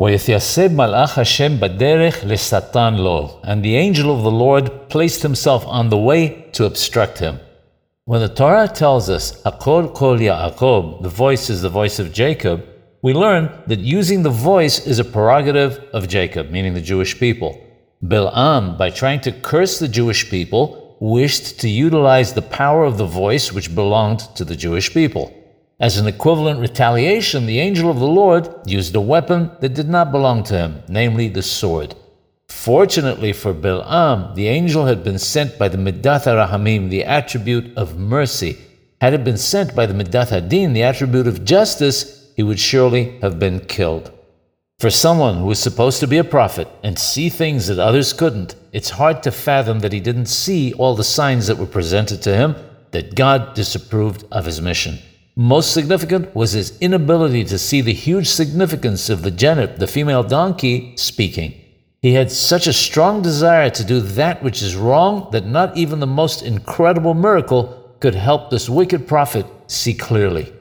ויתייסד מלאך Hashem בדרך לשטן לו, and the angel of the Lord placed himself on the way to obstruct him. When the Torah tells us, Hakol kol Yaakov, the voice is the voice of Jacob, we learn that using the voice is a prerogative of Jacob, meaning the Jewish people. Bilam, by trying to curse the Jewish people, wished to utilize the power of the voice which belonged to the Jewish people. As an equivalent retaliation, the angel of the Lord used a weapon that did not belong to him, namely the sword. Fortunately for Bil'am, the angel had been sent by the Midat Rahamim, the attribute of mercy. Had it been sent by the Midat Hadin, the attribute of justice, he would surely have been killed. For someone who was supposed to be a prophet and see things that others couldn't, it's hard to fathom that he didn't see all the signs that were presented to him that God disapproved of his mission. Most significant was his inability to see the huge significance of the jennet, the female donkey, speaking. He had such a strong desire to do that which is wrong that not even the most incredible miracle could help this wicked prophet see clearly.